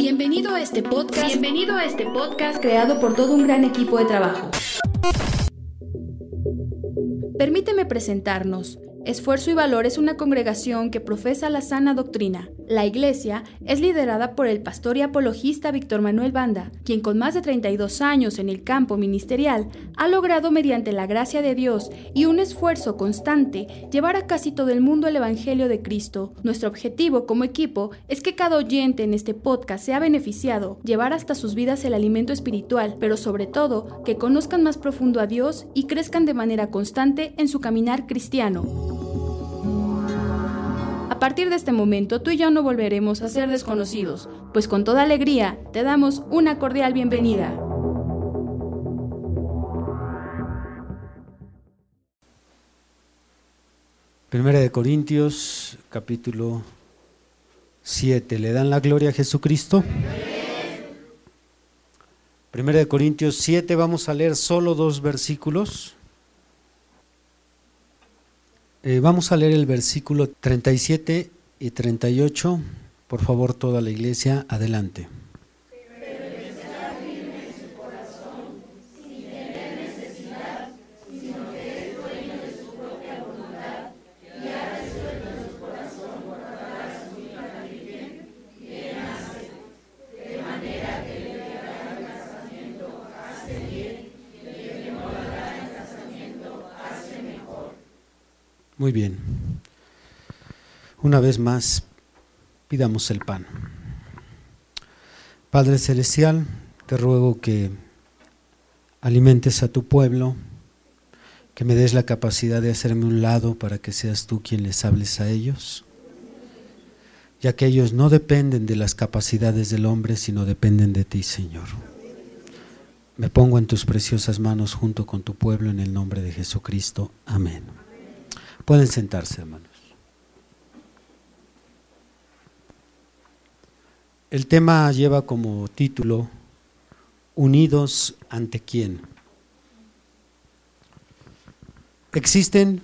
Bienvenido a este podcast. Bienvenido a este podcast creado por todo un gran equipo de trabajo. Permíteme presentarnos. Esfuerzo y Valor es una congregación que profesa la sana doctrina. La iglesia es liderada por el pastor y apologista Víctor Manuel Banda, quien con más de 32 años en el campo ministerial ha logrado mediante la gracia de Dios y un esfuerzo constante llevar a casi todo el mundo el Evangelio de Cristo. Nuestro objetivo como equipo es que cada oyente en este podcast sea beneficiado, llevar hasta sus vidas el alimento espiritual, pero sobre todo que conozcan más profundo a Dios y crezcan de manera constante en su caminar cristiano. A partir de este momento tú y yo no volveremos a ser desconocidos, pues con toda alegría te damos una cordial bienvenida. Primera de Corintios, capítulo 7. ¿Le dan la gloria a Jesucristo? Primera de Corintios 7, vamos a leer solo dos versículos. Eh, vamos a leer el versículo 37 y 38. Por favor, toda la iglesia, adelante. Muy bien. Una vez más, pidamos el pan. Padre Celestial, te ruego que alimentes a tu pueblo, que me des la capacidad de hacerme un lado para que seas tú quien les hables a ellos, ya que ellos no dependen de las capacidades del hombre, sino dependen de ti, Señor. Me pongo en tus preciosas manos junto con tu pueblo en el nombre de Jesucristo. Amén. Pueden sentarse, hermanos. El tema lleva como título Unidos ante quién. Existen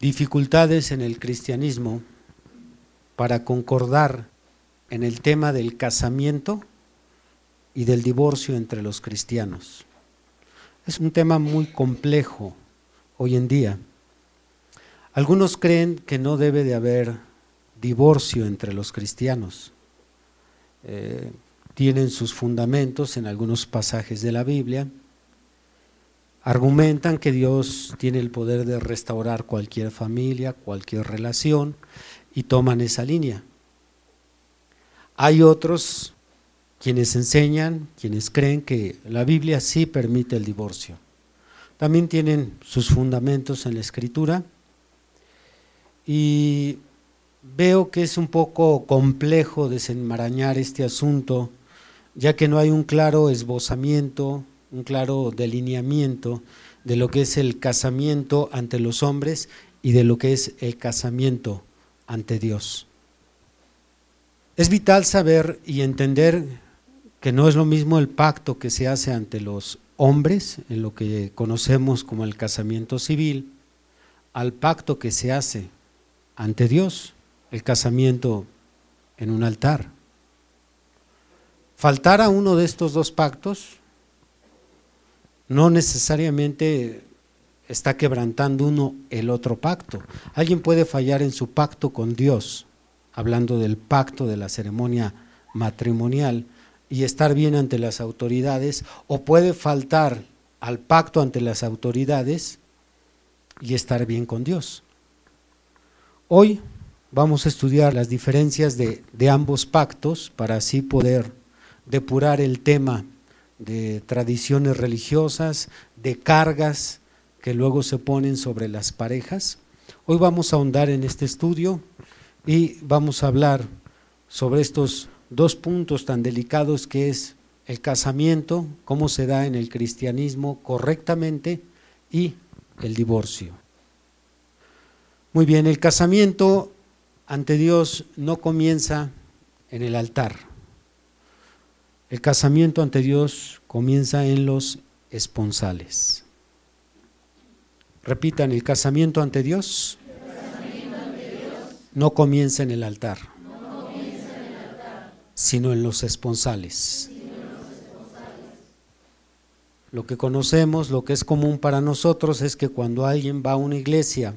dificultades en el cristianismo para concordar en el tema del casamiento y del divorcio entre los cristianos. Es un tema muy complejo hoy en día. Algunos creen que no debe de haber divorcio entre los cristianos. Eh, tienen sus fundamentos en algunos pasajes de la Biblia. Argumentan que Dios tiene el poder de restaurar cualquier familia, cualquier relación, y toman esa línea. Hay otros quienes enseñan, quienes creen que la Biblia sí permite el divorcio. También tienen sus fundamentos en la Escritura y veo que es un poco complejo desenmarañar este asunto, ya que no hay un claro esbozamiento, un claro delineamiento de lo que es el casamiento ante los hombres y de lo que es el casamiento ante Dios. Es vital saber y entender que no es lo mismo el pacto que se hace ante los hombres, en lo que conocemos como el casamiento civil, al pacto que se hace ante Dios, el casamiento en un altar. Faltar a uno de estos dos pactos no necesariamente está quebrantando uno el otro pacto. Alguien puede fallar en su pacto con Dios, hablando del pacto de la ceremonia matrimonial, y estar bien ante las autoridades, o puede faltar al pacto ante las autoridades y estar bien con Dios. Hoy vamos a estudiar las diferencias de, ambos pactos para así poder depurar el tema de tradiciones religiosas, de cargas que luego se ponen sobre las parejas. Hoy vamos a ahondar en este estudio y vamos a hablar sobre estos dos puntos tan delicados que es el casamiento, cómo se da en el cristianismo correctamente y el divorcio. Muy bien, el casamiento ante Dios no comienza en el altar. El casamiento ante Dios comienza en los esponsales. Repitan, el casamiento ante Dios, no, comienza en el altar. sino en los esponsales. Lo que conocemos, lo que es común para nosotros es que cuando alguien va a una iglesia,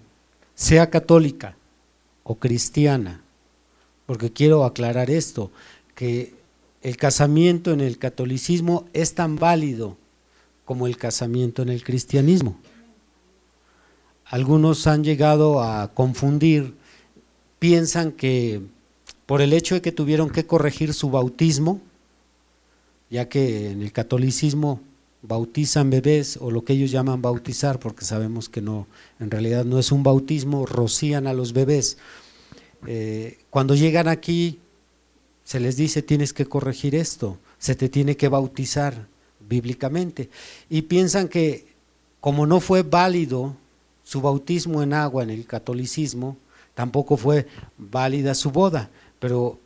sea católica o cristiana, porque quiero aclarar esto, que el casamiento en el catolicismo es tan válido como el casamiento en el cristianismo. Algunos han llegado a confundir, piensan que por el hecho de que tuvieron que corregir su bautismo, ya que en el catolicismo bautizan bebés o lo que ellos llaman bautizar, porque sabemos que no, en realidad no es un bautismo, rocían a los bebés. Eh, cuando llegan aquí se les dice tienes que corregir esto, se te tiene que bautizar bíblicamente. Y piensan que como no fue válido su bautismo en agua en el catolicismo, tampoco fue válida su boda, pero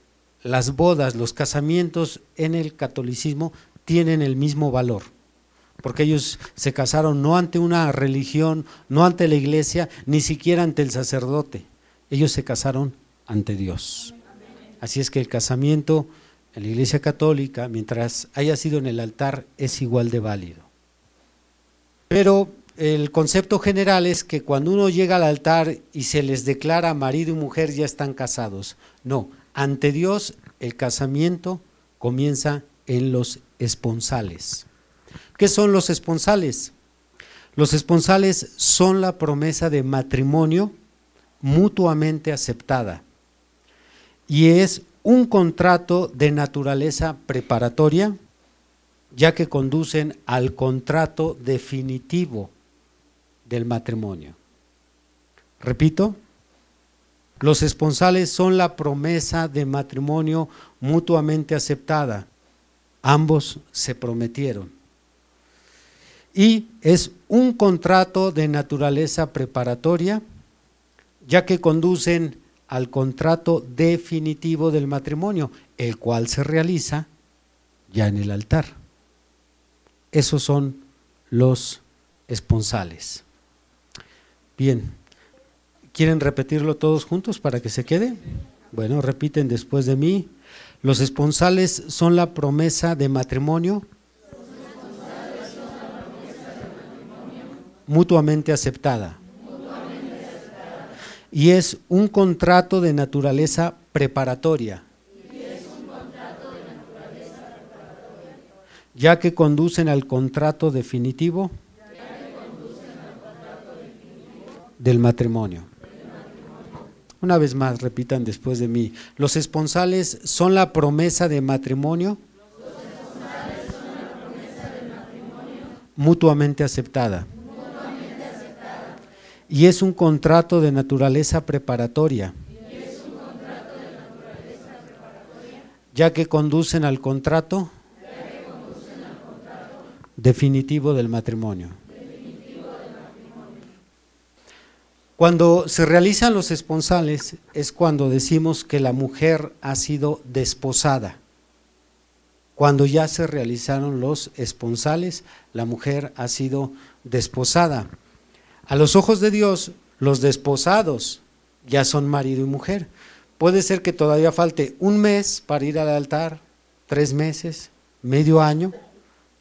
las bodas, los casamientos en el catolicismo tienen el mismo valor, porque ellos se casaron no ante una religión, no ante la iglesia, ni siquiera ante el sacerdote, ellos se casaron ante Dios. Así es que el casamiento en la Iglesia Católica, mientras haya sido en el altar, es igual de válido. Pero el concepto general es que cuando uno llega al altar y se les declara marido y mujer, ya están casados. No, ante Dios el casamiento comienza en los esponsales. ¿Qué son los esponsales? Los esponsales son la promesa de matrimonio mutuamente aceptada y es un contrato de naturaleza preparatoria, ya que conducen al contrato definitivo del matrimonio. Repito, los esponsales son la promesa de matrimonio mutuamente aceptada. Ambos se prometieron. Y es un contrato de naturaleza preparatoria, ya que conducen al contrato definitivo del matrimonio, el cual se realiza ya en el altar. Esos son los esponsales. Bien, ¿quieren repetirlo todos juntos para que se quede? Bueno, repiten después de mí. Los esponsales son la promesa de matrimonio, mutuamente aceptada y es un contrato de naturaleza preparatoria. Ya que conducen al contrato definitivo, del matrimonio. Una vez más, repitan después de mí. Los esponsales son la promesa de matrimonio, mutuamente aceptada y es un contrato de naturaleza preparatoria, ya que conducen al contrato definitivo del matrimonio. Cuando se realizan los esponsales es cuando decimos que la mujer ha sido desposada. Cuando ya se realizaron los esponsales, la mujer ha sido desposada. A los ojos de Dios, los desposados ya son marido y mujer. Puede ser que todavía falte un mes para ir al altar, tres meses, medio año,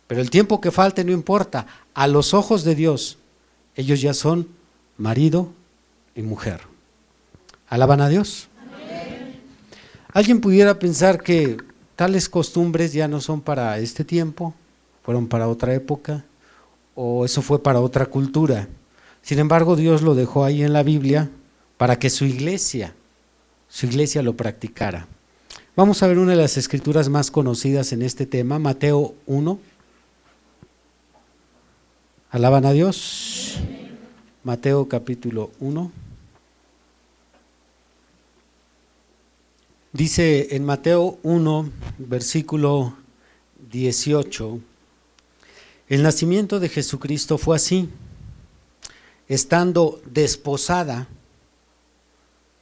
pero el tiempo que falte no importa. A los ojos de Dios, ellos ya son marido y mujer. ¿Alaban a Dios? Alguien pudiera pensar que tales costumbres ya no son para este tiempo, fueron para otra época, o eso fue para otra cultura. Sin embargo, Dios lo dejó ahí en la Biblia para que su iglesia, su iglesia lo practicara. Vamos a ver una de las escrituras más conocidas en este tema, Mateo 1. ¿Alaban a Dios? Mateo capítulo 1. Dice en Mateo 1, versículo 18, el nacimiento de Jesucristo fue así estando desposada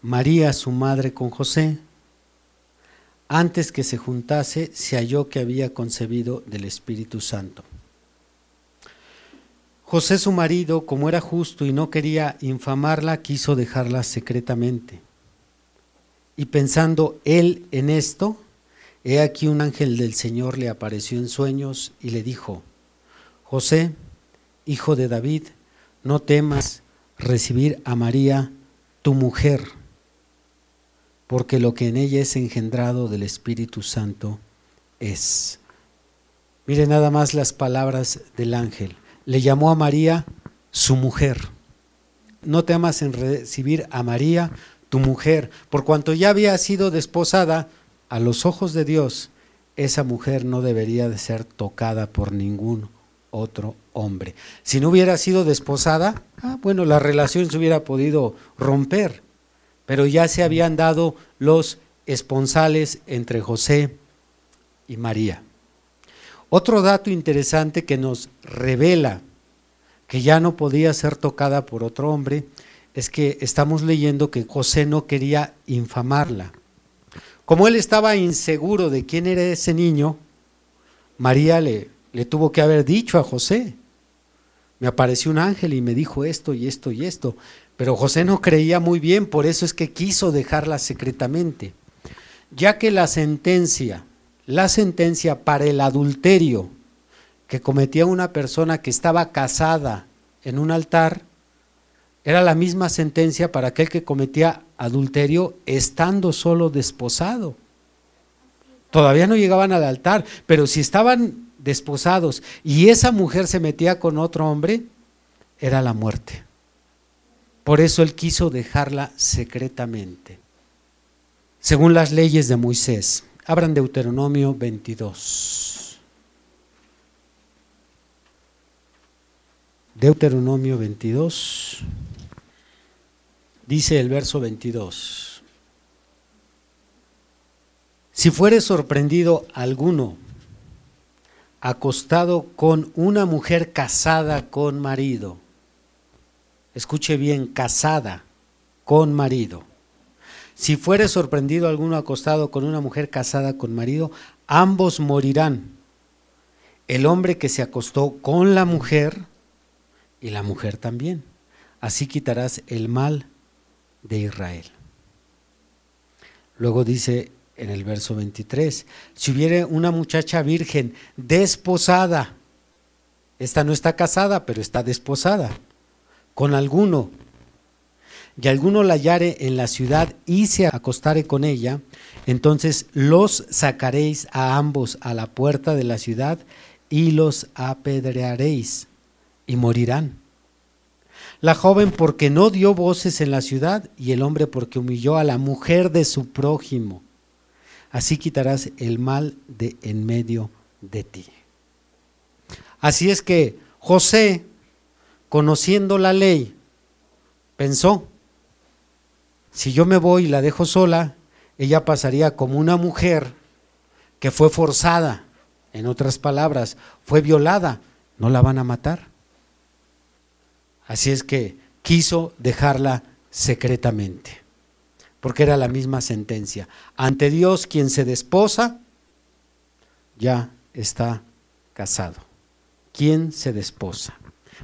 María, su madre, con José, antes que se juntase, se halló que había concebido del Espíritu Santo. José, su marido, como era justo y no quería infamarla, quiso dejarla secretamente. Y pensando él en esto, he aquí un ángel del Señor le apareció en sueños y le dijo, José, hijo de David, no temas recibir a María, tu mujer, porque lo que en ella es engendrado del Espíritu Santo es. Mire nada más las palabras del ángel. Le llamó a María su mujer. No temas en recibir a María, tu mujer, por cuanto ya había sido desposada, a los ojos de Dios, esa mujer no debería de ser tocada por ningún otro hombre. Si no hubiera sido desposada, ah, bueno, la relación se hubiera podido romper, pero ya se habían dado los esponsales entre José y María. Otro dato interesante que nos revela que ya no podía ser tocada por otro hombre es que estamos leyendo que José no quería infamarla. Como él estaba inseguro de quién era ese niño, María le, le tuvo que haber dicho a José, me apareció un ángel y me dijo esto y esto y esto, pero José no creía muy bien, por eso es que quiso dejarla secretamente, ya que la sentencia, la sentencia para el adulterio que cometía una persona que estaba casada en un altar, era la misma sentencia para aquel que cometía adulterio estando solo desposado. Todavía no llegaban al altar, pero si estaban desposados y esa mujer se metía con otro hombre, era la muerte. Por eso él quiso dejarla secretamente, según las leyes de Moisés. Abran Deuteronomio 22. Deuteronomio 22. Dice el verso 22, si fuere sorprendido alguno acostado con una mujer casada con marido, escuche bien, casada con marido, si fuere sorprendido alguno acostado con una mujer casada con marido, ambos morirán. El hombre que se acostó con la mujer y la mujer también. Así quitarás el mal de Israel. Luego dice en el verso 23, si hubiera una muchacha virgen desposada, esta no está casada, pero está desposada, con alguno, y alguno la hallare en la ciudad y se acostare con ella, entonces los sacaréis a ambos a la puerta de la ciudad y los apedrearéis y morirán la joven porque no dio voces en la ciudad y el hombre porque humilló a la mujer de su prójimo. Así quitarás el mal de en medio de ti. Así es que José, conociendo la ley, pensó, si yo me voy y la dejo sola, ella pasaría como una mujer que fue forzada, en otras palabras, fue violada, no la van a matar. Así es que quiso dejarla secretamente, porque era la misma sentencia. Ante Dios quien se desposa ya está casado. ¿Quién se desposa?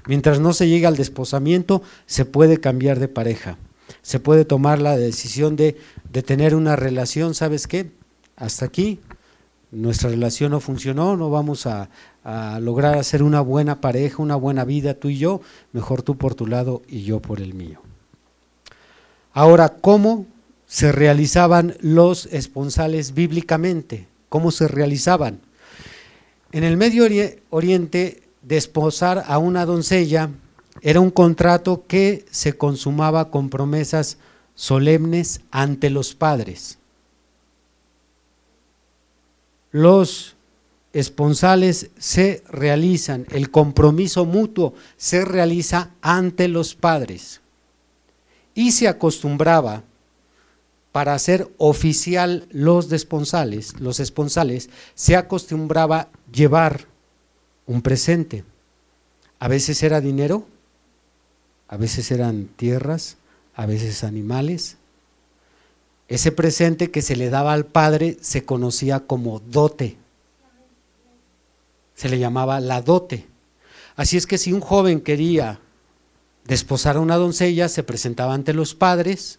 Mientras no se llegue al desposamiento, se puede cambiar de pareja. Se puede tomar la decisión de, de tener una relación, ¿sabes qué? Hasta aquí, nuestra relación no funcionó, no vamos a, a lograr hacer una buena pareja, una buena vida tú y yo, mejor tú por tu lado y yo por el mío. Ahora, ¿cómo se realizaban los esponsales bíblicamente? ¿Cómo se realizaban? En el Medio Oriente, desposar a una doncella era un contrato que se consumaba con promesas solemnes ante los padres. Los esponsales se realizan, el compromiso mutuo se realiza ante los padres. Y se acostumbraba para hacer oficial los desponsales, los esponsales, se acostumbraba llevar un presente. A veces era dinero, a veces eran tierras, a veces animales. Ese presente que se le daba al padre se conocía como dote se le llamaba la dote. Así es que si un joven quería desposar a una doncella, se presentaba ante los padres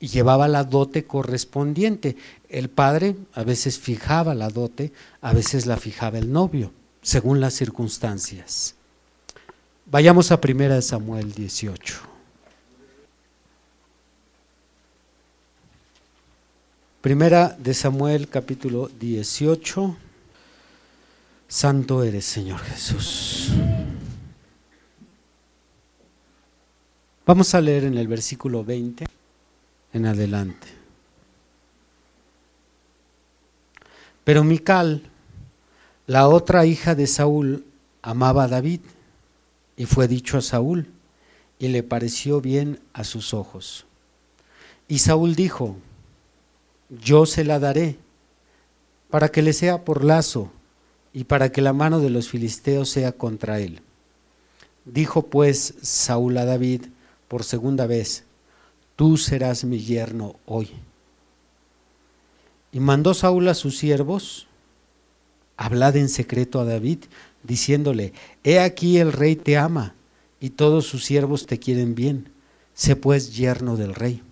y llevaba la dote correspondiente. El padre a veces fijaba la dote, a veces la fijaba el novio, según las circunstancias. Vayamos a 1 Samuel 18. Primera de Samuel capítulo 18. Santo eres, Señor Jesús. Vamos a leer en el versículo 20 en adelante. Pero Mical, la otra hija de Saúl, amaba a David y fue dicho a Saúl y le pareció bien a sus ojos. Y Saúl dijo, yo se la daré para que le sea por lazo y para que la mano de los filisteos sea contra él. Dijo pues Saúl a David por segunda vez, tú serás mi yerno hoy. Y mandó Saúl a sus siervos, hablad en secreto a David, diciéndole, he aquí el rey te ama y todos sus siervos te quieren bien, sé pues yerno del rey.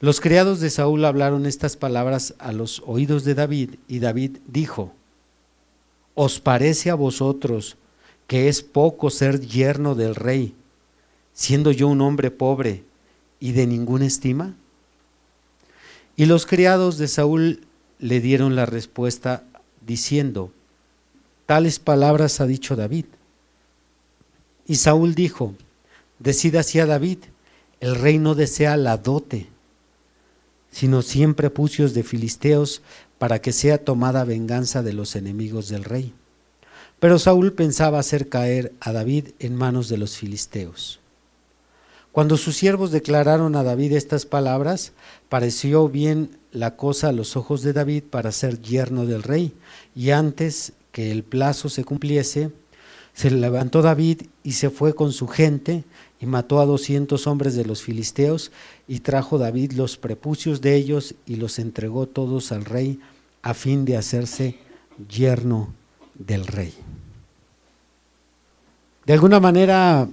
Los criados de Saúl hablaron estas palabras a los oídos de David y David dijo, ¿Os parece a vosotros que es poco ser yerno del rey, siendo yo un hombre pobre y de ninguna estima? Y los criados de Saúl le dieron la respuesta diciendo, tales palabras ha dicho David. Y Saúl dijo, decida así a David, el rey no desea la dote, sino siempre pucios de filisteos para que sea tomada venganza de los enemigos del rey. Pero Saúl pensaba hacer caer a David en manos de los filisteos. Cuando sus siervos declararon a David estas palabras, pareció bien la cosa a los ojos de David para ser yerno del rey, y antes que el plazo se cumpliese, se levantó David y se fue con su gente y mató a doscientos hombres de los filisteos y trajo David los prepucios de ellos y los entregó todos al rey a fin de hacerse yerno del rey. De alguna manera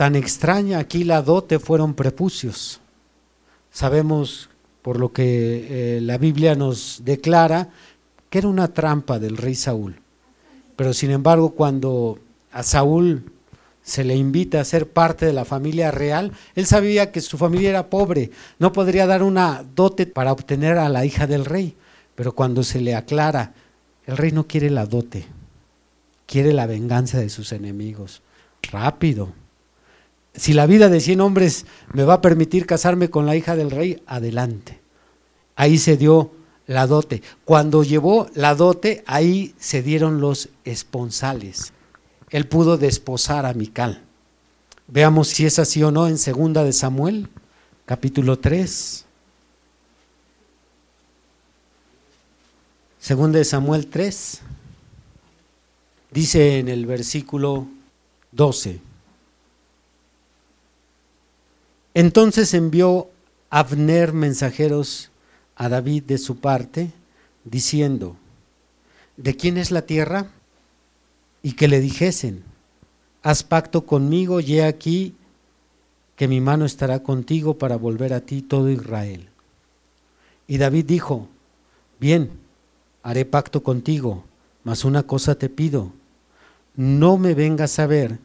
tan extraña aquí la dote fueron prepucios. Sabemos por lo que eh, la Biblia nos declara que era una trampa del rey Saúl. Pero sin embargo, cuando a Saúl se le invita a ser parte de la familia real, él sabía que su familia era pobre, no podría dar una dote para obtener a la hija del rey, pero cuando se le aclara, el rey no quiere la dote, quiere la venganza de sus enemigos, rápido. Si la vida de 100 hombres me va a permitir casarme con la hija del rey, adelante. Ahí se dio la dote. Cuando llevó la dote, ahí se dieron los esponsales él pudo desposar a Mical. Veamos si es así o no en segunda de Samuel, capítulo 3. Segunda de Samuel 3 dice en el versículo 12. Entonces envió Abner mensajeros a David de su parte, diciendo, ¿de quién es la tierra? y que le dijesen, haz pacto conmigo y he aquí que mi mano estará contigo para volver a ti todo Israel. Y David dijo, bien, haré pacto contigo, mas una cosa te pido, no me vengas a ver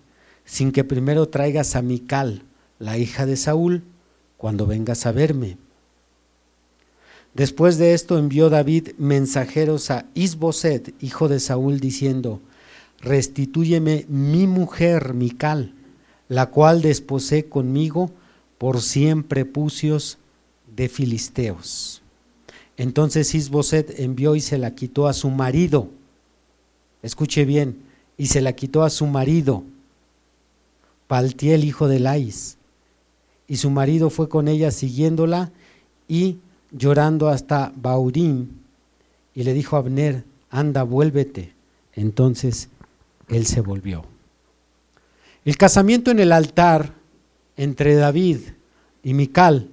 sin que primero traigas a Mical, la hija de Saúl, cuando vengas a verme. Después de esto envió David mensajeros a Isboset, hijo de Saúl, diciendo, restitúyeme mi mujer Mical, la cual desposé conmigo por cien prepucios de filisteos. Entonces Isboset envió y se la quitó a su marido. Escuche bien, y se la quitó a su marido, Paltiel, hijo de Lais. Y su marido fue con ella siguiéndola y llorando hasta Baurim. Y le dijo a Abner, anda, vuélvete. Entonces él se volvió. El casamiento en el altar entre David y Mical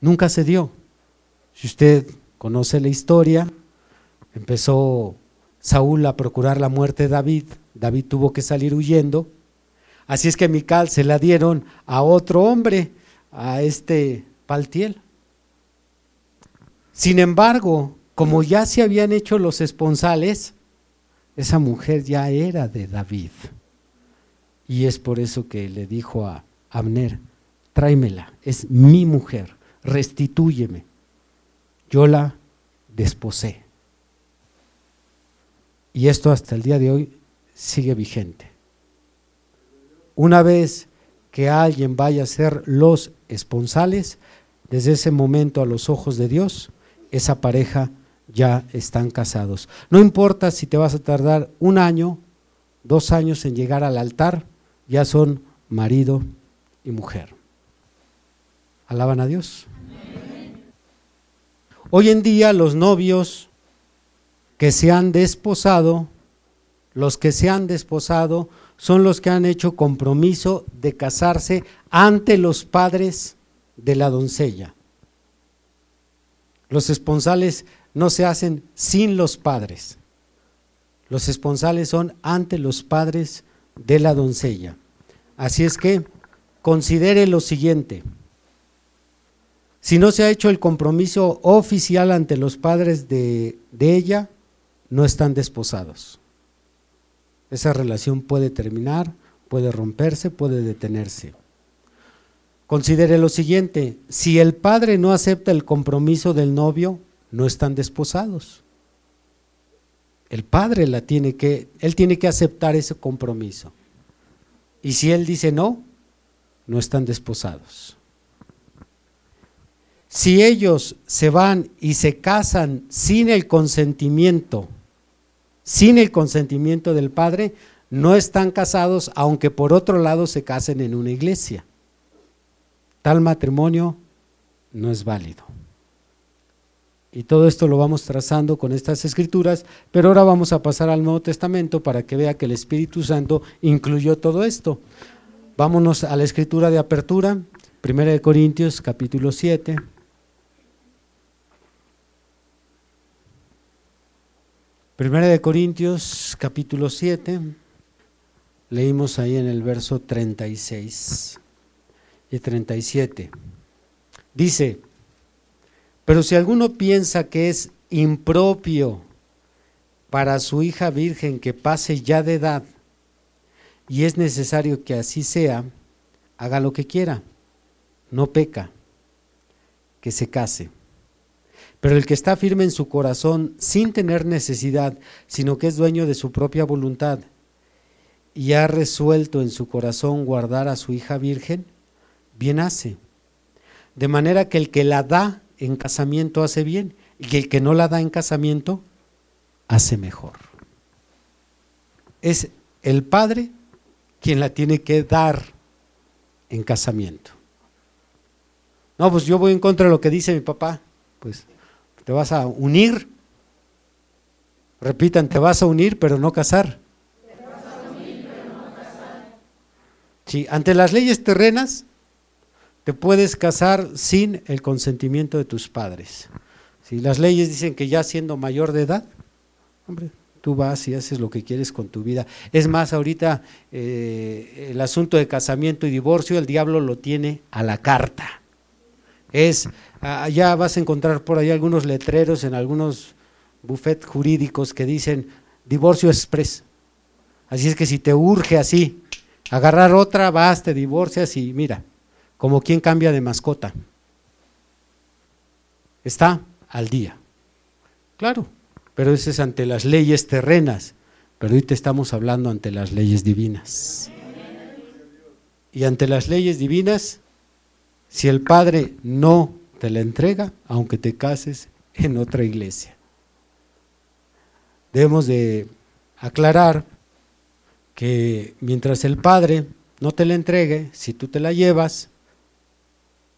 nunca se dio. Si usted conoce la historia, empezó Saúl a procurar la muerte de David, David tuvo que salir huyendo, así es que Mical se la dieron a otro hombre, a este Paltiel. Sin embargo, como ya se habían hecho los esponsales, esa mujer ya era de David. Y es por eso que le dijo a Abner, tráemela, es mi mujer, restitúyeme. Yo la desposé. Y esto hasta el día de hoy sigue vigente. Una vez que alguien vaya a ser los esponsales, desde ese momento a los ojos de Dios, esa pareja ya están casados. No importa si te vas a tardar un año, dos años en llegar al altar, ya son marido y mujer. ¿Alaban a Dios? Hoy en día los novios que se han desposado, los que se han desposado son los que han hecho compromiso de casarse ante los padres de la doncella. Los esponsales no se hacen sin los padres. Los esponsales son ante los padres de la doncella. Así es que considere lo siguiente. Si no se ha hecho el compromiso oficial ante los padres de, de ella, no están desposados. Esa relación puede terminar, puede romperse, puede detenerse. Considere lo siguiente, si el padre no acepta el compromiso del novio, no están desposados. El padre la tiene que, él tiene que aceptar ese compromiso. Y si él dice no, no están desposados. Si ellos se van y se casan sin el consentimiento, sin el consentimiento del padre, no están casados, aunque por otro lado se casen en una iglesia tal matrimonio no es válido. Y todo esto lo vamos trazando con estas escrituras, pero ahora vamos a pasar al Nuevo Testamento para que vea que el Espíritu Santo incluyó todo esto. Vámonos a la escritura de apertura, 1 Corintios capítulo 7. Primera de Corintios capítulo 7, leímos ahí en el verso 36 y 37. Dice, pero si alguno piensa que es impropio para su hija virgen que pase ya de edad y es necesario que así sea, haga lo que quiera, no peca, que se case. Pero el que está firme en su corazón sin tener necesidad, sino que es dueño de su propia voluntad y ha resuelto en su corazón guardar a su hija virgen, bien hace. De manera que el que la da en casamiento hace bien y el que no la da en casamiento hace mejor. Es el padre quien la tiene que dar en casamiento. No, pues yo voy en contra de lo que dice mi papá. Pues te vas a unir. Repitan, te vas a unir pero no casar. Sí, ante las leyes terrenas te puedes casar sin el consentimiento de tus padres. Si las leyes dicen que ya siendo mayor de edad, hombre, tú vas y haces lo que quieres con tu vida. Es más, ahorita eh, el asunto de casamiento y divorcio, el diablo lo tiene a la carta. Es, ya vas a encontrar por ahí algunos letreros en algunos buffets jurídicos que dicen divorcio express. Así es que si te urge así, agarrar otra, vas, te divorcias y mira, como quien cambia de mascota. Está al día. Claro, pero eso es ante las leyes terrenas, pero hoy te estamos hablando ante las leyes divinas. Y ante las leyes divinas, si el Padre no te la entrega, aunque te cases en otra iglesia. Debemos de aclarar que mientras el Padre no te la entregue, si tú te la llevas,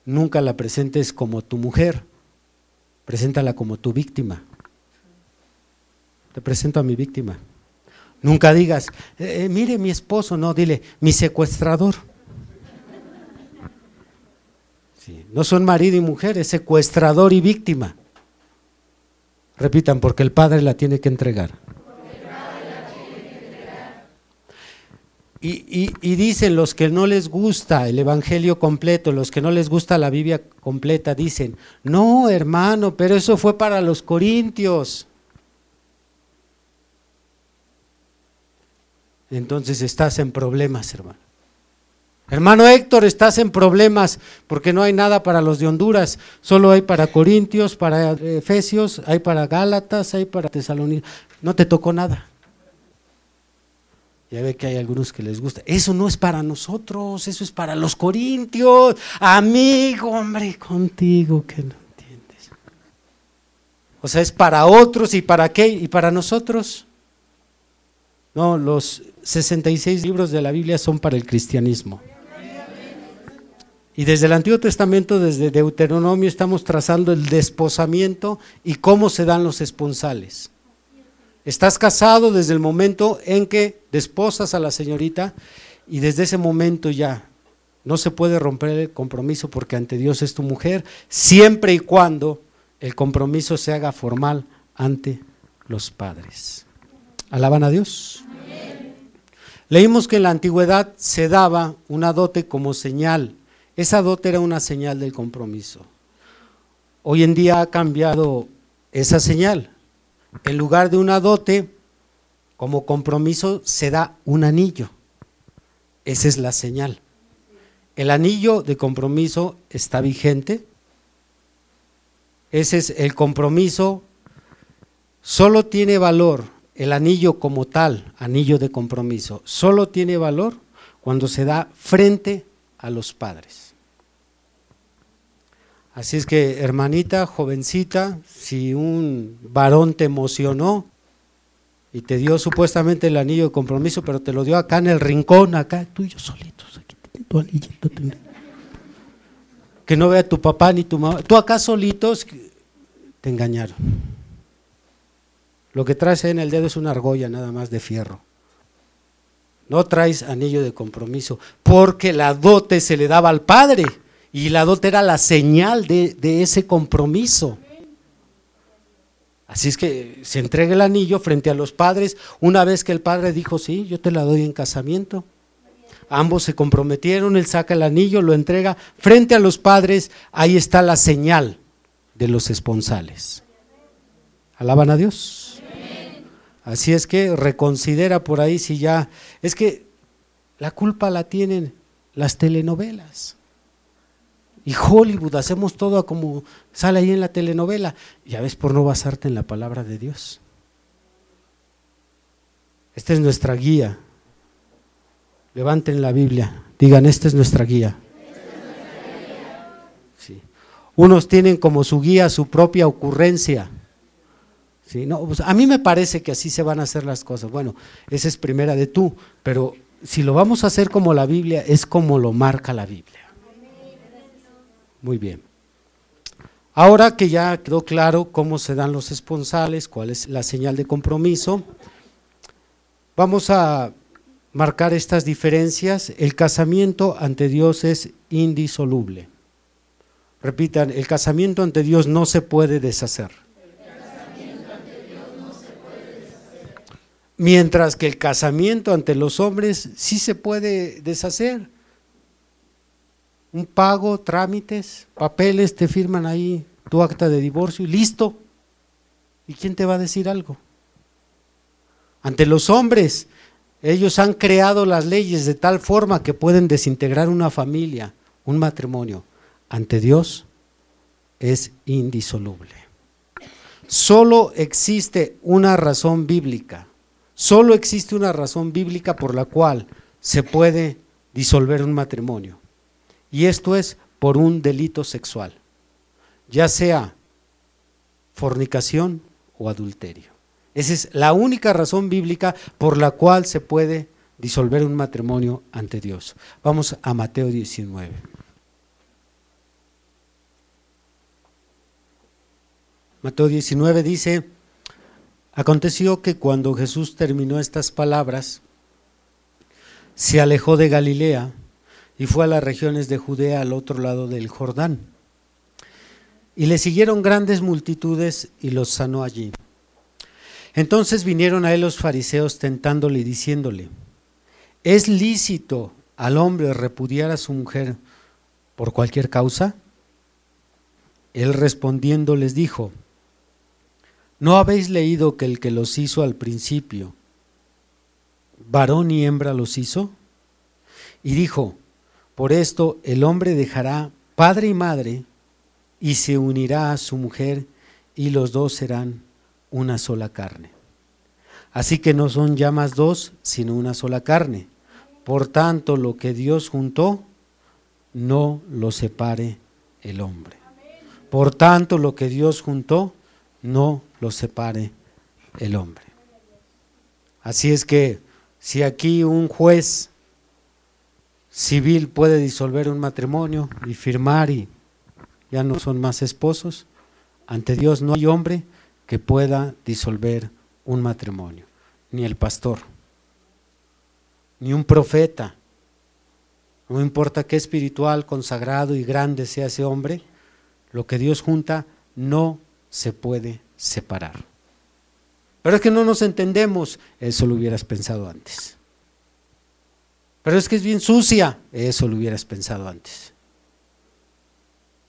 nunca la presentes como tu mujer, preséntala como tu víctima. Te presento a mi víctima. Nunca digas, eh, eh, mire mi esposo, no, dile, mi secuestrador. No son marido y mujer, es secuestrador y víctima. Repitan, porque el padre la tiene que entregar. Y, y, dicen los que no les gusta el Evangelio completo, los que no les gusta la Biblia completa, dicen, no hermano, pero eso fue para los corintios. Entonces estás en problemas, hermano. Hermano Héctor, estás en problemas porque no hay nada para los de Honduras, solo hay para Corintios, para Efesios, hay para Gálatas, hay para Tesalónica. No te tocó nada. Ya ve que hay algunos que les gusta. Eso no es para nosotros, eso es para los corintios. Amigo, hombre, contigo que no entiendes. O sea, es para otros y para qué y para nosotros. No, los 66 libros de la Biblia son para el cristianismo. Y desde el Antiguo Testamento, desde Deuteronomio, estamos trazando el desposamiento y cómo se dan los esponsales. Estás casado desde el momento en que desposas a la señorita y desde ese momento ya no se puede romper el compromiso porque ante Dios es tu mujer, siempre y cuando el compromiso se haga formal ante los padres. ¿Alaban a Dios? Leímos que en la antigüedad se daba una dote como señal. Esa dote era una señal del compromiso. Hoy en día ha cambiado esa señal. En lugar de una dote, como compromiso se da un anillo. Esa es la señal. El anillo de compromiso está vigente. Ese es el compromiso. Solo tiene valor el anillo como tal, anillo de compromiso. Solo tiene valor cuando se da frente a los padres. Así es que, hermanita, jovencita, si un varón te emocionó y te dio supuestamente el anillo de compromiso, pero te lo dio acá en el rincón, acá, tú y yo solitos, aquí tu anillito. Que no vea tu papá ni tu mamá. Tú acá solitos, te engañaron. Lo que traes en el dedo es una argolla nada más de fierro. No traes anillo de compromiso, porque la dote se le daba al padre. Y la dote era la señal de, ese compromiso. Así es que se entrega el anillo frente a los padres. Una vez que el padre dijo, sí, yo te la doy en casamiento. Ambos se comprometieron, él saca el anillo, lo entrega frente a los padres. Ahí está la señal de los esponsales. ¿Alaban a Dios? Así es que reconsidera por ahí si ya... Es que la culpa la tienen las telenovelas y Hollywood, hacemos todo como sale ahí en la telenovela. Ya ves por no basarte en la palabra de Dios. Esta es nuestra guía. Levanten la Biblia, digan, esta es nuestra guía. Sí. Unos tienen como su guía su propia ocurrencia. Sí, no, pues, a mí me parece que así se van a hacer las cosas. Bueno, esa es primera de tú, pero si lo vamos a hacer como la Biblia, es como lo marca la Biblia. Muy bien. Ahora que ya quedó claro cómo se dan los esponsales, cuál es la señal de compromiso, vamos a marcar estas diferencias. El casamiento ante Dios es indisoluble. Repitan, el casamiento ante Dios no se puede deshacer. Mientras que el casamiento ante los hombres sí se puede deshacer un pago, trámites, papeles, te firman ahí tu acta de divorcio y listo. ¿Y quién te va a decir algo? Ante los hombres, ellos han creado las leyes de tal forma que pueden desintegrar una familia, un matrimonio. Ante Dios es indisoluble. Solo existe una razón bíblica, solo existe una razón bíblica por la cual se puede disolver un matrimonio. Y esto es por un delito sexual, ya sea fornicación o adulterio. Esa es la única razón bíblica por la cual se puede disolver un matrimonio ante Dios. Vamos a Mateo 19. Mateo 19 dice, aconteció que cuando Jesús terminó estas palabras, se alejó de Galilea y fue a las regiones de Judea al otro lado del Jordán. Y le siguieron grandes multitudes y los sanó allí. Entonces vinieron a él los fariseos tentándole y diciéndole, ¿Es lícito al hombre repudiar a su mujer por cualquier causa? Él respondiendo les dijo, ¿no habéis leído que el que los hizo al principio, varón y hembra los hizo? Y dijo, por esto el hombre dejará padre y madre y se unirá a su mujer y los dos serán una sola carne. Así que no son ya más dos, sino una sola carne. Por tanto, lo que Dios juntó, no lo separe el hombre. Por tanto, lo que Dios juntó, no lo separe el hombre. Así es que si aquí un juez civil puede disolver un matrimonio y firmar y ya no son más esposos, ante Dios no hay hombre que pueda disolver un matrimonio, ni el pastor, ni un profeta, no importa qué espiritual, consagrado y grande sea ese hombre, lo que Dios junta no se puede separar. Pero es que no nos entendemos, eso lo hubieras pensado antes. Pero es que es bien sucia, eso lo hubieras pensado antes.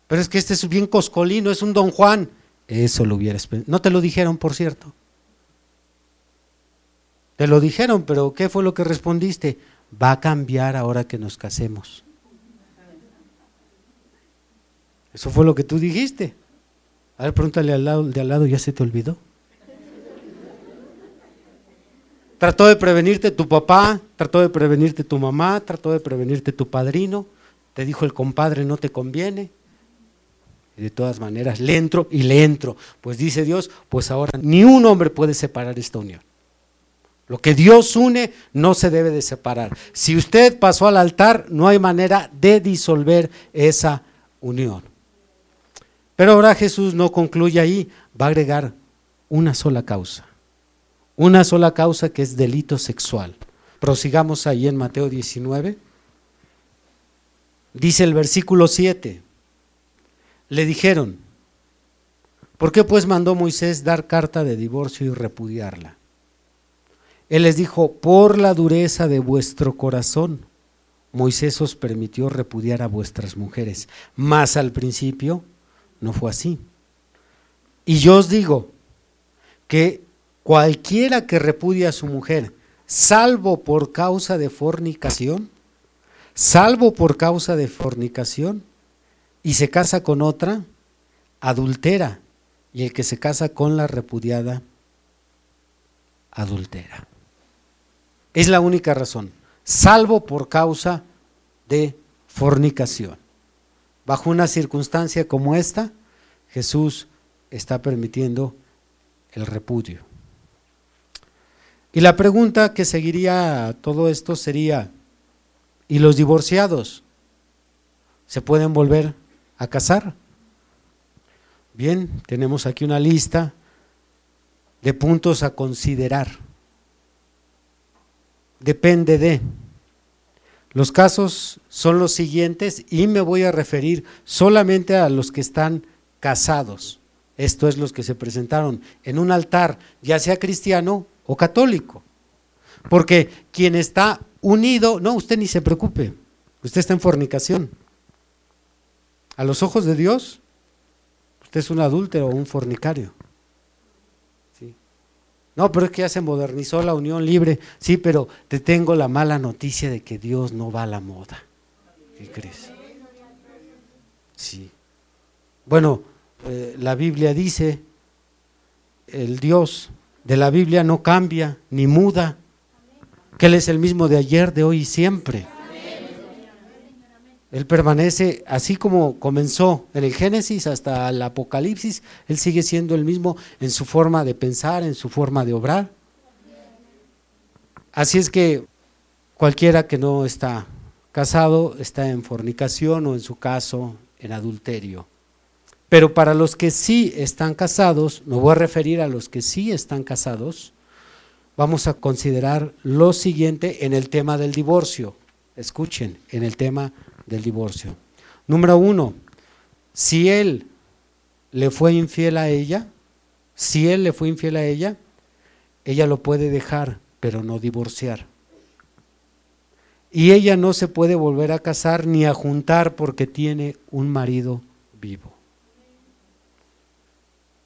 Pero es que este es bien coscolino, es un don Juan, eso lo hubieras pensado. No te lo dijeron, por cierto. Te lo dijeron, pero ¿qué fue lo que respondiste? Va a cambiar ahora que nos casemos. Eso fue lo que tú dijiste. A ver, pregúntale al lado, de al lado, ¿ya se te olvidó? Trató de prevenirte tu papá, trató de prevenirte tu mamá, trató de prevenirte tu padrino, te dijo el compadre no te conviene. Y de todas maneras, le entro y le entro. Pues dice Dios, pues ahora ni un hombre puede separar esta unión. Lo que Dios une no se debe de separar. Si usted pasó al altar, no hay manera de disolver esa unión. Pero ahora Jesús no concluye ahí, va a agregar una sola causa. Una sola causa que es delito sexual. Prosigamos ahí en Mateo 19. Dice el versículo 7. Le dijeron, ¿por qué pues mandó Moisés dar carta de divorcio y repudiarla? Él les dijo, por la dureza de vuestro corazón, Moisés os permitió repudiar a vuestras mujeres, mas al principio no fue así. Y yo os digo que cualquiera que repudia a su mujer, salvo por causa de fornicación, salvo por causa de fornicación, y se casa con otra, adultera, y el que se casa con la repudiada, adultera. Es la única razón, salvo por causa de fornicación. Bajo una circunstancia como esta, Jesús está permitiendo el repudio. Y la pregunta que seguiría a todo esto sería, ¿y los divorciados se pueden volver a casar? Bien, tenemos aquí una lista de puntos a considerar. Depende de... Los casos son los siguientes y me voy a referir solamente a los que están casados. Esto es los que se presentaron en un altar, ya sea cristiano o católico. Porque quien está unido, no, usted ni se preocupe, usted está en fornicación. A los ojos de Dios, usted es un adúltero o un fornicario. No, pero es que ya se modernizó la unión libre. Sí, pero te tengo la mala noticia de que Dios no va a la moda. ¿Qué crees? Sí. Bueno, eh, la Biblia dice, el Dios de la Biblia no cambia ni muda, que Él es el mismo de ayer, de hoy y siempre. Él permanece así como comenzó en el Génesis hasta el Apocalipsis, Él sigue siendo el mismo en su forma de pensar, en su forma de obrar. Así es que cualquiera que no está casado está en fornicación o en su caso en adulterio. Pero para los que sí están casados, me voy a referir a los que sí están casados, vamos a considerar lo siguiente en el tema del divorcio. Escuchen, en el tema del divorcio. Número uno, si él le fue infiel a ella, si él le fue infiel a ella, ella lo puede dejar, pero no divorciar. y ella no se puede volver a casar ni a juntar porque tiene un marido vivo.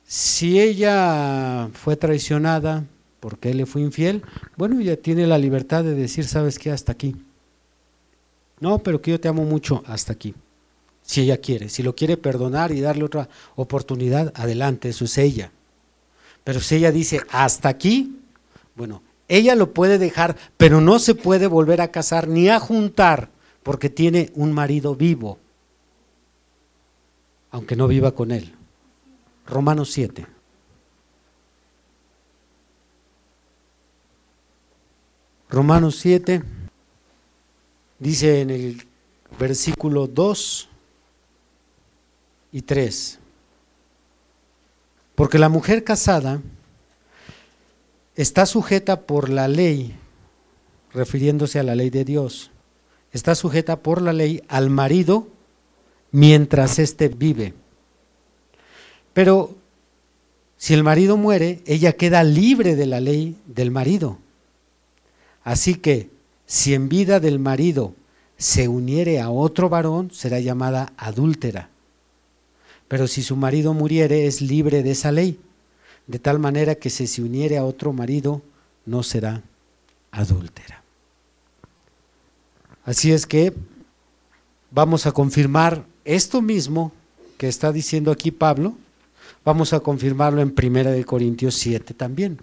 Si ella fue traicionada porque él le fue infiel, bueno, ella tiene la libertad de decir, ¿sabes qué? Hasta aquí. No, pero que yo te amo mucho, hasta aquí. Si ella quiere, si lo quiere perdonar y darle otra oportunidad, adelante, eso es ella. Pero si ella dice, hasta aquí, bueno, ella lo puede dejar, pero no se puede volver a casar ni a juntar porque tiene un marido vivo, aunque no viva con él. Romanos 7. Romanos 7 dice en el versículo 2 y 3, porque la mujer casada está sujeta por la ley, refiriéndose a la ley de Dios, está sujeta por la ley al marido mientras éste vive. Pero si el marido muere, ella queda libre de la ley del marido. Así que si en vida del marido se uniere a otro varón, será llamada adúltera. Pero si su marido muriere, es libre de esa ley de tal manera que si se uniere a otro marido, no será adúltera. Así es que vamos a confirmar esto mismo que está diciendo aquí Pablo, vamos a confirmarlo en 1 Corintios 7 también.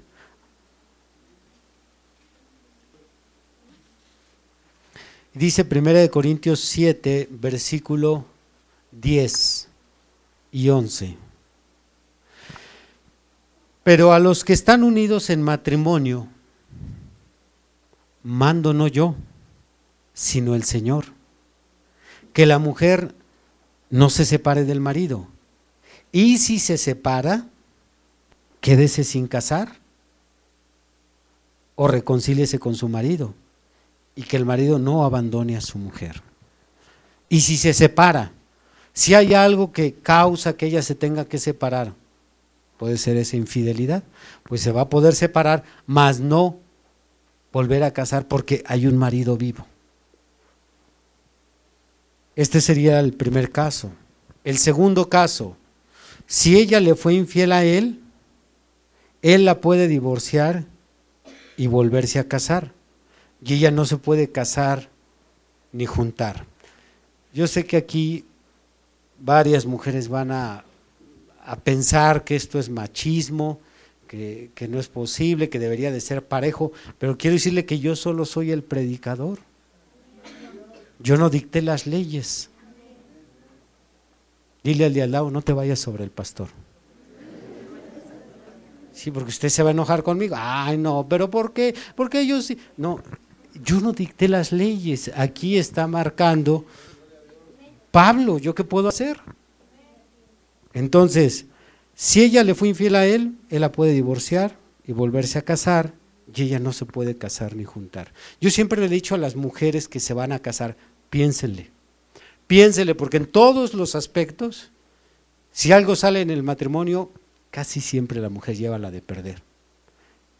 Dice 1 Corintios 7, versículo 10 y 11. Pero a los que están unidos en matrimonio, mando no yo, sino el Señor. Que la mujer no se separe del marido. Y si se separa, quédese sin casar o reconcíliese con su marido y que el marido no abandone a su mujer. Y si se separa, si hay algo que causa que ella se tenga que separar, puede ser esa infidelidad, pues se va a poder separar, mas no volver a casar porque hay un marido vivo. Este sería el primer caso. El segundo caso, si ella le fue infiel a él, él la puede divorciar y volverse a casar. Y ella no se puede casar ni juntar. Yo sé que aquí varias mujeres van a a pensar que esto es machismo, que, que, no es posible, que debería de ser parejo, pero quiero decirle que yo solo soy el predicador. Yo no dicté las leyes. Dile al de al lado, no te vayas sobre el pastor. Sí, porque usted se va a enojar conmigo. Ay, no, pero ¿por qué? Porque yo sí. No, yo no dicté las leyes. Aquí está marcando Pablo, ¿yo qué puedo hacer? Entonces, si ella le fue infiel a él, él la puede divorciar y volverse a casar y ella no se puede casar ni juntar. Yo siempre le he dicho a las mujeres que se van a casar, piénsenle, piénsenle, porque en todos los aspectos, si algo sale en el matrimonio, casi siempre la mujer lleva la de perder.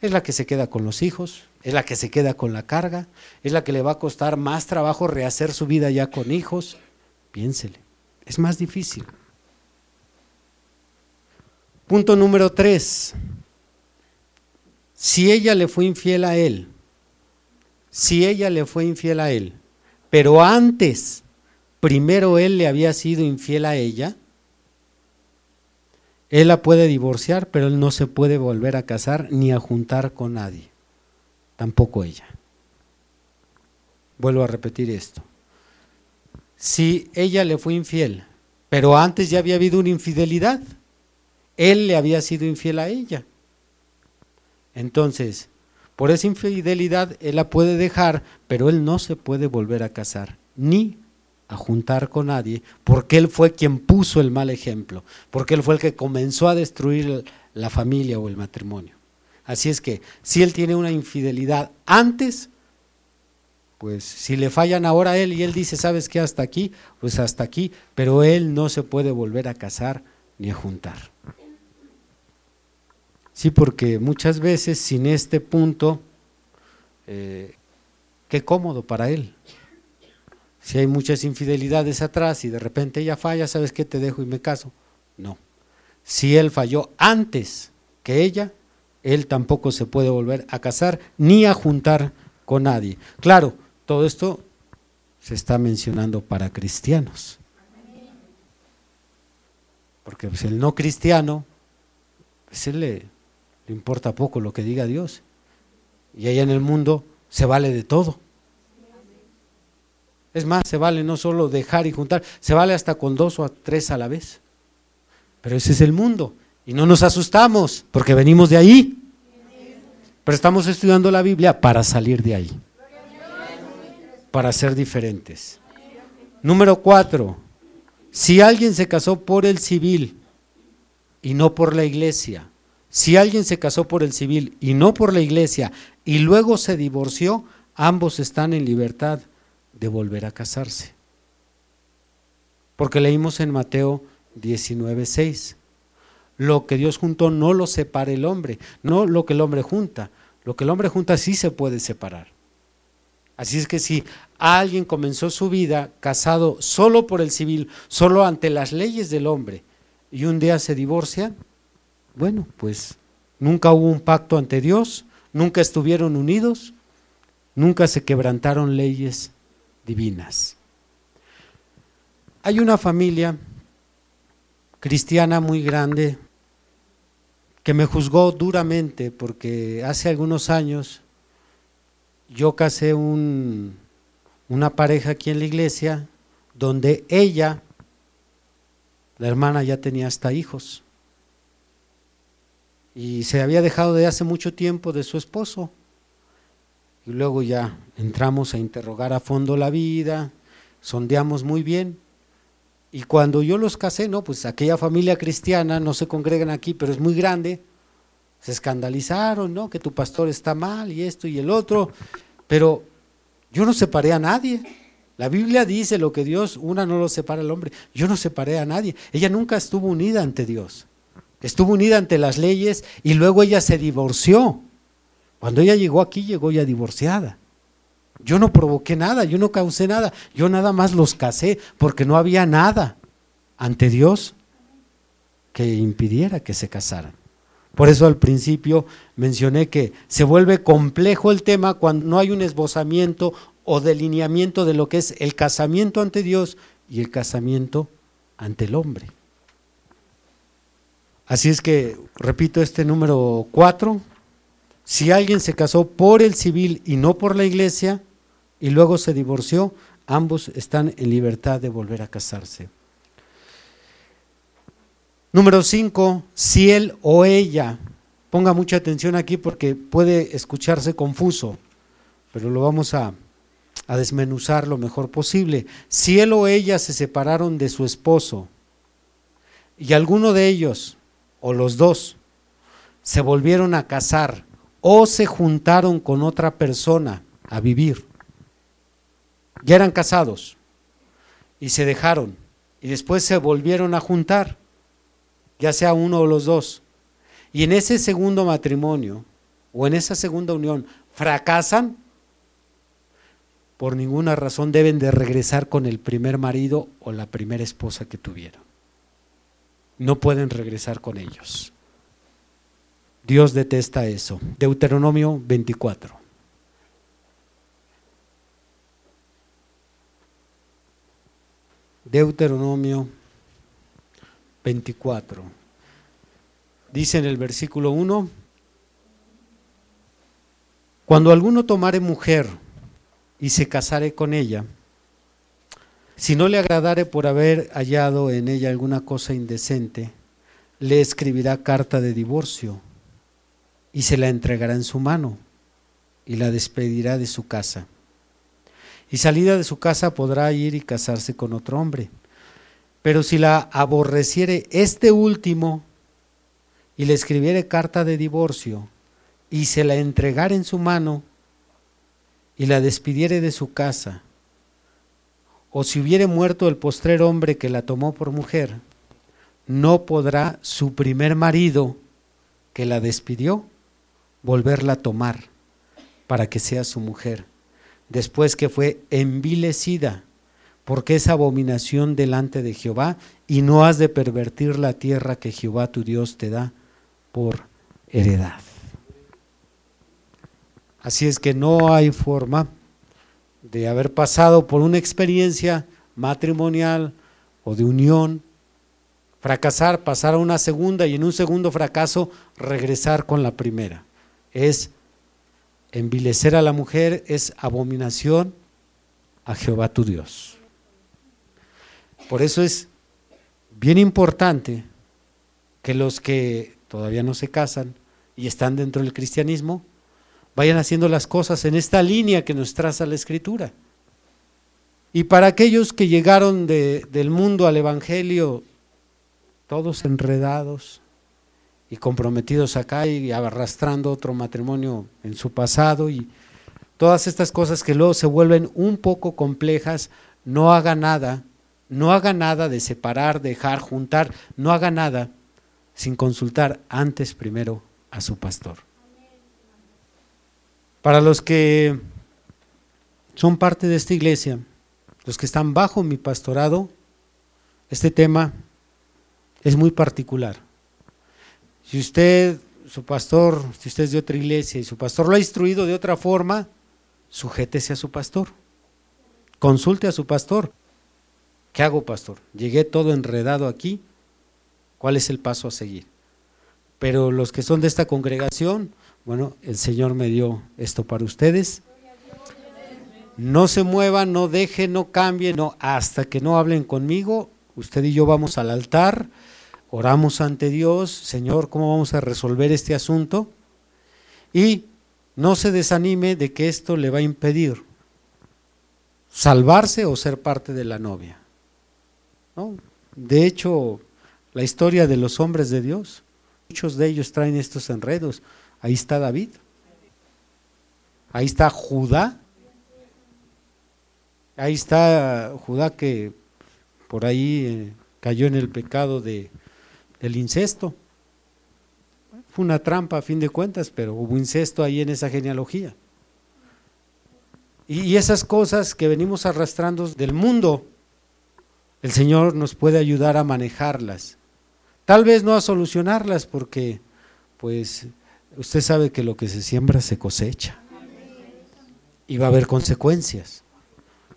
Es la que se queda con los hijos, es la que se queda con la carga, es la que le va a costar más trabajo rehacer su vida ya con hijos. Piénsele, es más difícil. Punto número tres. Si ella le fue infiel a él, si ella le fue infiel a él, pero antes, primero él le había sido infiel a ella, él la puede divorciar, pero él no se puede volver a casar ni a juntar con nadie, tampoco ella. Vuelvo a repetir esto. Si ella le fue infiel, pero antes ya había habido una infidelidad, él le había sido infiel a ella. Entonces, por esa infidelidad, él la puede dejar, pero él no se puede volver a casar, ni a juntar con nadie, porque él fue quien puso el mal ejemplo, porque él fue el que comenzó a destruir la familia o el matrimonio. Así es que, si él tiene una infidelidad antes, pues si le fallan ahora a él y él dice, ¿sabes qué? Hasta aquí, pues hasta aquí, pero él no se puede volver a casar ni a juntar. Sí, porque muchas veces sin este punto, eh, qué cómodo para él. Si hay muchas infidelidades atrás y de repente ella falla, ¿sabes qué? Te dejo y me caso. No. Si él falló antes que ella, él tampoco se puede volver a casar ni a juntar con nadie. Claro, todo esto se está mencionando para cristianos. Porque pues, el no cristiano, pues él le, le importa poco lo que diga Dios. Y allá en el mundo se vale de todo. Es más, se vale no solo dejar y juntar, se vale hasta con dos o tres a la vez. Pero ese es el mundo. Y no nos asustamos porque venimos de ahí. Pero estamos estudiando la Biblia para salir de ahí. Para ser diferentes. Número cuatro. Si alguien se casó por el civil y no por la iglesia, si alguien se casó por el civil y no por la iglesia y luego se divorció, ambos están en libertad de volver a casarse. Porque leímos en Mateo 19:6. Lo que Dios juntó no lo separa el hombre, no lo que el hombre junta. Lo que el hombre junta sí se puede separar. Así es que si alguien comenzó su vida casado solo por el civil, solo ante las leyes del hombre, y un día se divorcia, bueno, pues nunca hubo un pacto ante Dios, nunca estuvieron unidos, nunca se quebrantaron leyes divinas. Hay una familia cristiana muy grande que me juzgó duramente porque hace algunos años yo casé un, una pareja aquí en la iglesia donde ella, la hermana, ya tenía hasta hijos y se había dejado de hace mucho tiempo de su esposo. Y luego ya entramos a interrogar a fondo la vida, sondeamos muy bien. Y cuando yo los casé, no, pues aquella familia cristiana, no se congregan aquí, pero es muy grande, se escandalizaron, ¿no? Que tu pastor está mal y esto y el otro, pero yo no separé a nadie. La Biblia dice lo que Dios, una no lo separa al hombre, yo no separé a nadie. Ella nunca estuvo unida ante Dios. Estuvo unida ante las leyes y luego ella se divorció. Cuando ella llegó aquí, llegó ya divorciada. Yo no provoqué nada, yo no causé nada, yo nada más los casé porque no había nada ante Dios que impidiera que se casaran. Por eso al principio mencioné que se vuelve complejo el tema cuando no hay un esbozamiento o delineamiento de lo que es el casamiento ante Dios y el casamiento ante el hombre. Así es que, repito, este número cuatro, si alguien se casó por el civil y no por la iglesia y luego se divorció, ambos están en libertad de volver a casarse. Número cinco, si él o ella, ponga mucha atención aquí porque puede escucharse confuso, pero lo vamos a, a desmenuzar lo mejor posible. Si él o ella se separaron de su esposo y alguno de ellos o los dos se volvieron a casar o se juntaron con otra persona a vivir. Ya eran casados y se dejaron y después se volvieron a juntar, ya sea uno o los dos. Y en ese segundo matrimonio o en esa segunda unión fracasan, por ninguna razón deben de regresar con el primer marido o la primera esposa que tuvieron no pueden regresar con ellos. Dios detesta eso. Deuteronomio 24. Deuteronomio 24. Dice en el versículo 1, cuando alguno tomare mujer y se casare con ella, si no le agradare por haber hallado en ella alguna cosa indecente, le escribirá carta de divorcio y se la entregará en su mano y la despedirá de su casa. Y salida de su casa podrá ir y casarse con otro hombre. Pero si la aborreciere este último y le escribiere carta de divorcio y se la entregare en su mano y la despidiere de su casa, o si hubiere muerto el postrer hombre que la tomó por mujer, no podrá su primer marido que la despidió volverla a tomar para que sea su mujer, después que fue envilecida, porque es abominación delante de Jehová, y no has de pervertir la tierra que Jehová tu Dios te da por heredad. Así es que no hay forma de haber pasado por una experiencia matrimonial o de unión, fracasar, pasar a una segunda y en un segundo fracaso regresar con la primera. Es envilecer a la mujer, es abominación a Jehová tu Dios. Por eso es bien importante que los que todavía no se casan y están dentro del cristianismo, vayan haciendo las cosas en esta línea que nos traza la Escritura. Y para aquellos que llegaron del mundo al Evangelio, todos enredados y comprometidos acá y arrastrando otro matrimonio en su pasado y todas estas cosas que luego se vuelven un poco complejas, no haga nada, no haga nada de separar, dejar, juntar, no haga nada sin consultar antes primero a su pastor. Para los que son parte de esta iglesia, los que están bajo mi pastorado, este tema es muy particular. Si usted, su pastor, si usted es de otra iglesia y su pastor lo ha instruido de otra forma, sujétese a su pastor. Consulte a su pastor. ¿Qué hago, pastor? Llegué todo enredado aquí. ¿Cuál es el paso a seguir? Pero los que son de esta congregación, bueno, el Señor me dio esto para ustedes. No se muevan, no dejen, no cambien, no, hasta que no hablen conmigo. Usted y yo vamos al altar, oramos ante Dios, Señor, ¿cómo vamos a resolver este asunto? Y no se desanime de que esto le va a impedir salvarse o ser parte de la novia. De hecho, la historia de los hombres de Dios, muchos de ellos traen estos enredos. Ahí está David. Ahí está Judá. Ahí está Judá que por ahí eh, cayó en el pecado de, del incesto. Fue una trampa a fin de cuentas, pero hubo incesto ahí en esa genealogía. Y esas cosas que venimos arrastrando del mundo, el Señor nos puede ayudar a manejarlas. Tal vez no a solucionarlas porque pues Usted sabe que lo que se siembra se cosecha y va a haber consecuencias.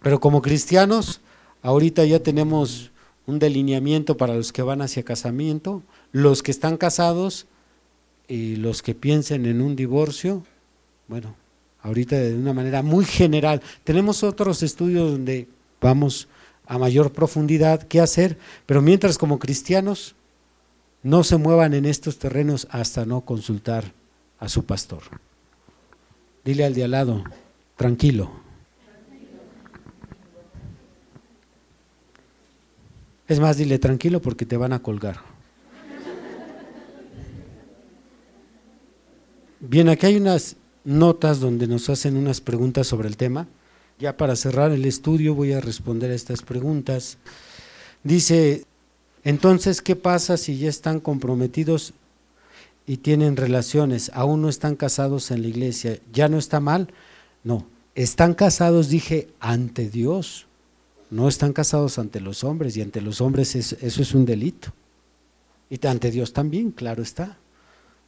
Pero como cristianos, ahorita ya tenemos un delineamiento para los que van hacia casamiento, los que están casados y los que piensen en un divorcio, bueno, ahorita de una manera muy general. Tenemos otros estudios donde vamos a mayor profundidad qué hacer, pero mientras como cristianos no se muevan en estos terrenos hasta no consultar a su pastor. Dile al de al lado, tranquilo. Es más, dile tranquilo porque te van a colgar. Bien, aquí hay unas notas donde nos hacen unas preguntas sobre el tema. Ya para cerrar el estudio voy a responder a estas preguntas. Dice, entonces, ¿qué pasa si ya están comprometidos y tienen relaciones, aún no están casados en la iglesia, ¿ya no está mal? No, están casados, dije, ante Dios, no están casados ante los hombres y ante los hombres eso es un delito. Y ante Dios también, claro está.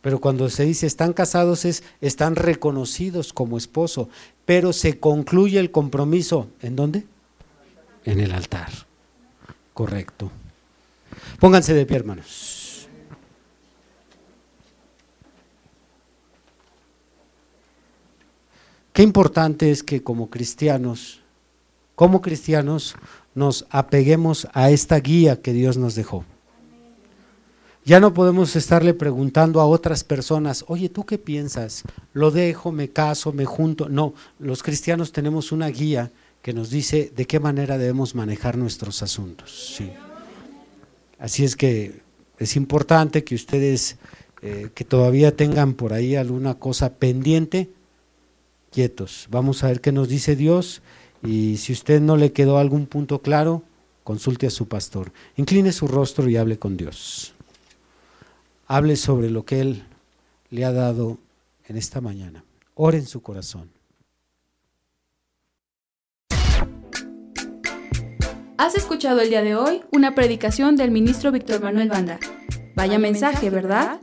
Pero cuando se dice están casados es están reconocidos como esposo, pero se concluye el compromiso, ¿en dónde? En el altar. Correcto. Pónganse de pie, hermanos. Qué importante es que como cristianos, como cristianos, nos apeguemos a esta guía que Dios nos dejó. Ya no podemos estarle preguntando a otras personas, oye, ¿tú qué piensas? ¿Lo dejo, me caso, me junto? No, los cristianos tenemos una guía que nos dice de qué manera debemos manejar nuestros asuntos. Así es que es importante que ustedes eh, que todavía tengan por ahí alguna cosa pendiente, quietos. Vamos a ver qué nos dice Dios y si usted no le quedó algún punto claro, consulte a su pastor. Incline su rostro y hable con Dios. Hable sobre lo que Él le ha dado en esta mañana. Ore en su corazón. Has escuchado el día de hoy una predicación del ministro Víctor Manuel Banda. Vaya mensaje, ¿verdad?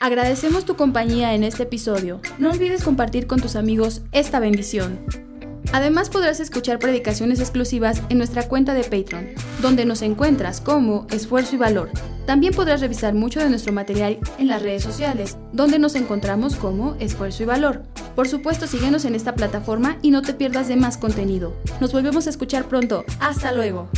Agradecemos tu compañía en este episodio. No olvides compartir con tus amigos esta bendición. Además podrás escuchar predicaciones exclusivas en nuestra cuenta de Patreon, donde nos encuentras como Esfuerzo y Valor. También podrás revisar mucho de nuestro material en las redes sociales, donde nos encontramos como Esfuerzo y Valor. Por supuesto, síguenos en esta plataforma y no te pierdas de más contenido. Nos volvemos a escuchar pronto. Hasta luego.